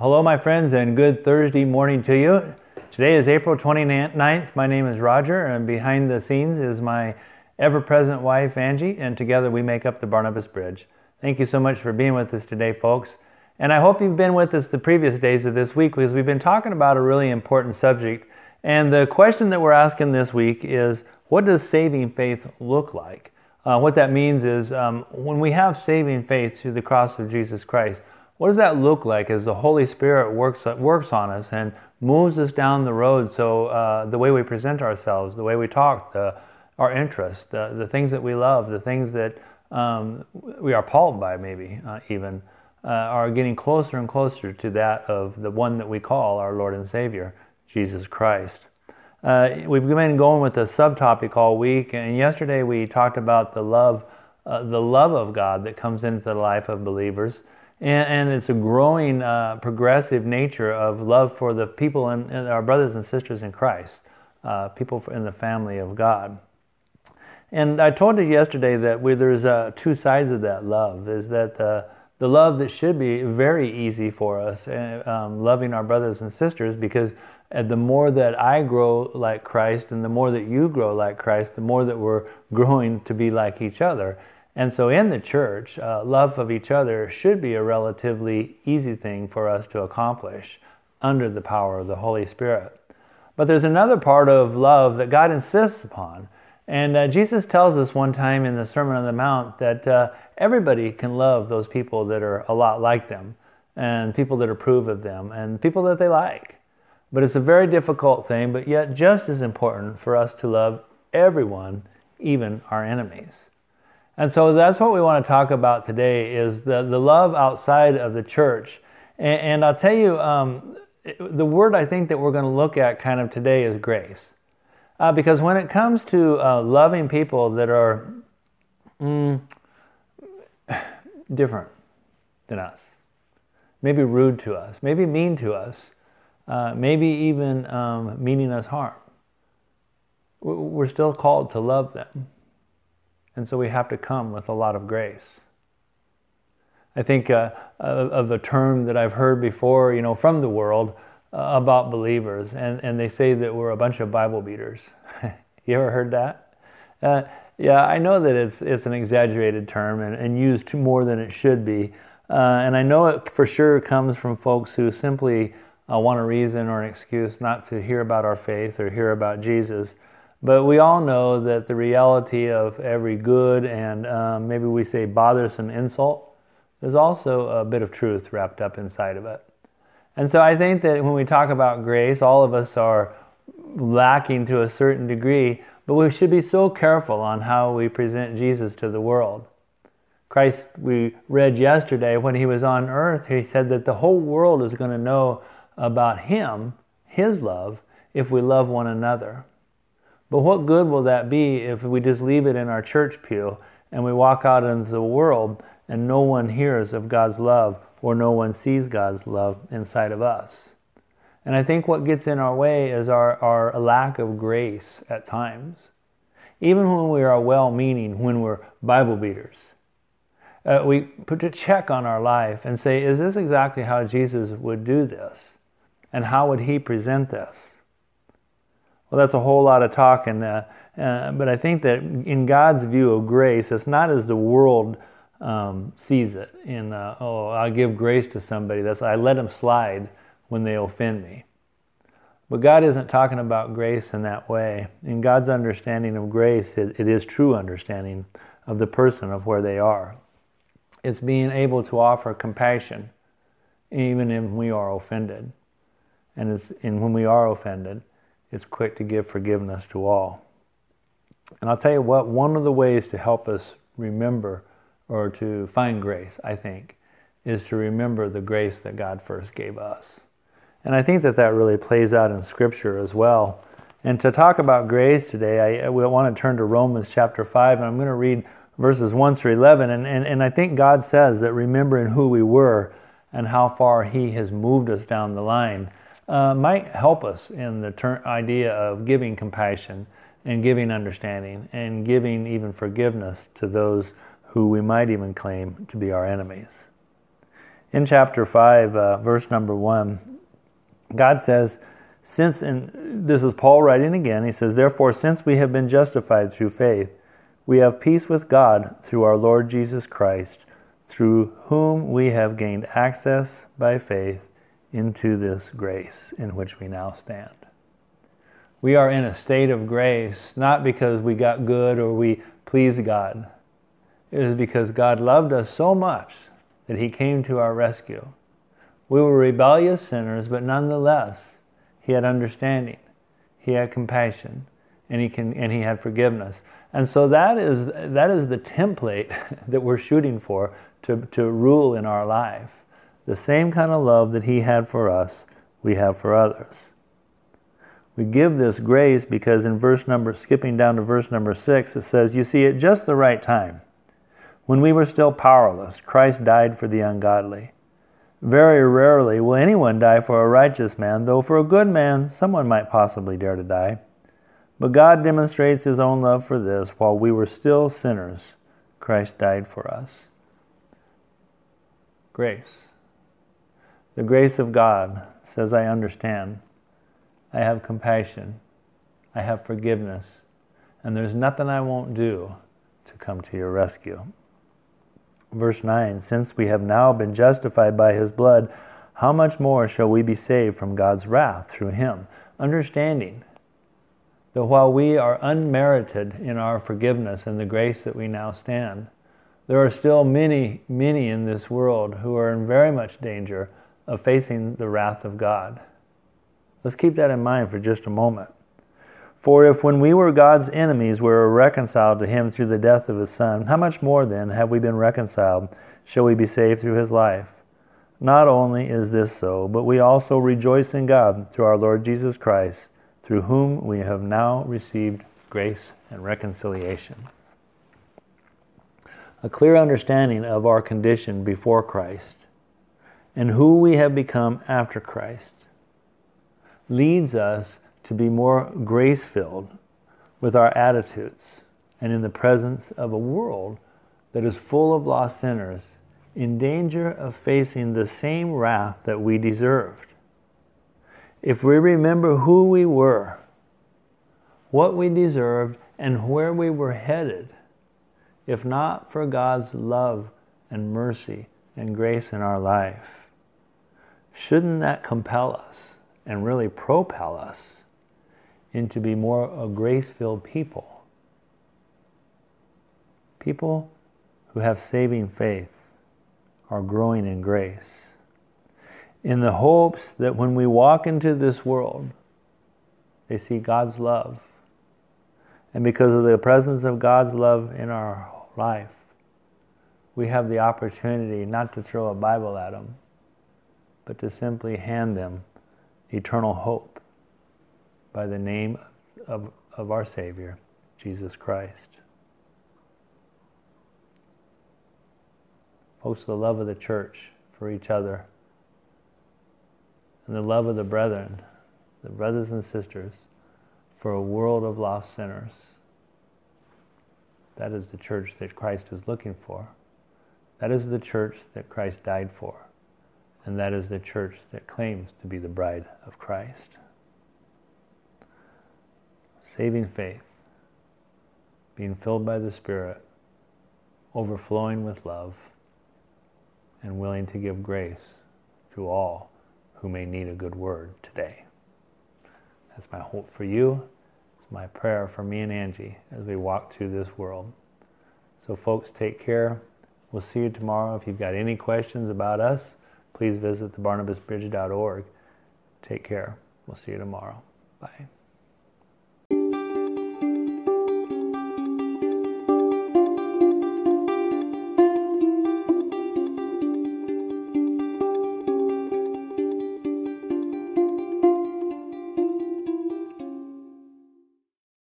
Hello, my friends, and good Thursday morning to you. Today is April 29th. My name is Roger, and behind the scenes is my ever present wife, Angie, and together we make up the Barnabas Bridge. Thank you so much for being with us today, folks. And I hope you've been with us the previous days of this week because we've been talking about a really important subject. And the question that we're asking this week is what does saving faith look like? Uh, what that means is um, when we have saving faith through the cross of Jesus Christ, what does that look like as the Holy Spirit works works on us and moves us down the road? So uh, the way we present ourselves, the way we talk, the, our interests, the, the things that we love, the things that um, we are appalled by, maybe uh, even, uh, are getting closer and closer to that of the one that we call our Lord and Savior, Jesus Christ. Uh, we've been going with a subtopic all week, and yesterday we talked about the love, uh, the love of God that comes into the life of believers and, and it's a growing, uh, progressive nature of love for the people and, our brothers and sisters in Christ, uh, people in the family of God. And I told you yesterday that we, there's uh, two sides of that love. Is that the, the love that should be very easy for us, uh, um, loving our brothers and sisters, because uh, the more that I grow like Christ and the more that you grow like Christ, the more that we're growing to be like each other. And so in the church, uh, love of each other should be a relatively easy thing for us to accomplish under the power of the Holy Spirit. But there's another part of love that God insists upon. And uh, Jesus tells us one time in the Sermon on the Mount that uh, everybody can love those people that are a lot like them, and people that approve of them, and people that they like. But it's a very difficult thing, but yet just as important for us to love everyone, even our enemies. And so that's what we want to talk about today is the, the love outside of the church. And, and I'll tell you, um, the word I think that we're going to look at kind of today is grace. Uh, because when it comes to uh, loving people that are mm, different than us, maybe rude to us, maybe mean to us, uh, maybe even um, meaning us harm, we're still called to love them. And so we have to come with a lot of grace. I think uh, of a term that I've heard before, you know, from the world uh, about believers, and, and they say that we're a bunch of Bible beaters. you ever heard that? Uh, yeah, I know that it's it's an exaggerated term and, and used more than it should be, uh, and I know it for sure comes from folks who simply uh, want a reason or an excuse not to hear about our faith or hear about Jesus. But we all know that the reality of every good and um, maybe we say bothersome insult, there's also a bit of truth wrapped up inside of it. And so I think that when we talk about grace, all of us are lacking to a certain degree, but we should be so careful on how we present Jesus to the world. Christ, we read yesterday when he was on earth, he said that the whole world is going to know about him, his love, if we love one another. But what good will that be if we just leave it in our church pew and we walk out into the world and no one hears of God's love or no one sees God's love inside of us? And I think what gets in our way is our, our lack of grace at times. Even when we are well meaning, when we're Bible beaters, uh, we put a check on our life and say, is this exactly how Jesus would do this? And how would he present this? Well, that's a whole lot of talk, and uh, uh, but I think that in God's view of grace, it's not as the world um, sees it. In uh, oh, I'll give grace to somebody. That's I let them slide when they offend me. But God isn't talking about grace in that way. In God's understanding of grace, it, it is true understanding of the person of where they are. It's being able to offer compassion, even if we are offended, and it's and when we are offended is quick to give forgiveness to all. And I'll tell you what, one of the ways to help us remember or to find grace, I think, is to remember the grace that God first gave us. And I think that that really plays out in Scripture as well. And to talk about grace today, I, I want to turn to Romans chapter 5, and I'm going to read verses 1 through 11. And, and, and I think God says that remembering who we were and how far He has moved us down the line uh, might help us in the ter- idea of giving compassion and giving understanding and giving even forgiveness to those who we might even claim to be our enemies. In chapter 5, uh, verse number 1, God says, since, and this is Paul writing again, he says, Therefore, since we have been justified through faith, we have peace with God through our Lord Jesus Christ, through whom we have gained access by faith into this grace in which we now stand. We are in a state of grace not because we got good or we pleased God. It is because God loved us so much that He came to our rescue. We were rebellious sinners, but nonetheless, He had understanding, He had compassion, and He, can, and he had forgiveness. And so that is, that is the template that we're shooting for to, to rule in our life. The same kind of love that He had for us, we have for others. We give this grace because in verse number, skipping down to verse number six, it says, You see, at just the right time, when we were still powerless, Christ died for the ungodly. Very rarely will anyone die for a righteous man, though for a good man someone might possibly dare to die. But God demonstrates His own love for this while we were still sinners, Christ died for us. Grace. The grace of God says, I understand. I have compassion. I have forgiveness. And there's nothing I won't do to come to your rescue. Verse 9 Since we have now been justified by his blood, how much more shall we be saved from God's wrath through him? Understanding that while we are unmerited in our forgiveness and the grace that we now stand, there are still many, many in this world who are in very much danger of facing the wrath of God. Let's keep that in mind for just a moment. For if when we were God's enemies we were reconciled to him through the death of his Son, how much more then have we been reconciled? Shall we be saved through his life? Not only is this so, but we also rejoice in God through our Lord Jesus Christ through whom we have now received grace and reconciliation. A clear understanding of our condition before Christ and who we have become after Christ leads us to be more grace filled with our attitudes and in the presence of a world that is full of lost sinners in danger of facing the same wrath that we deserved. If we remember who we were, what we deserved, and where we were headed, if not for God's love and mercy and grace in our life, shouldn't that compel us and really propel us into be more a grace-filled people? People who have saving faith are growing in grace in the hopes that when we walk into this world, they see God's love. And because of the presence of God's love in our life, we have the opportunity not to throw a Bible at them, but to simply hand them eternal hope by the name of, of our Savior, Jesus Christ. Folks, the love of the church for each other and the love of the brethren, the brothers and sisters, for a world of lost sinners. That is the church that Christ is looking for. That is the church that Christ died for. And that is the church that claims to be the bride of Christ. Saving faith, being filled by the Spirit, overflowing with love, and willing to give grace to all who may need a good word today. That's my hope for you. It's my prayer for me and Angie as we walk through this world. So, folks, take care. We'll see you tomorrow. If you've got any questions about us, please visit thebarnabasbridge.org. Take care. We'll see you tomorrow. Bye.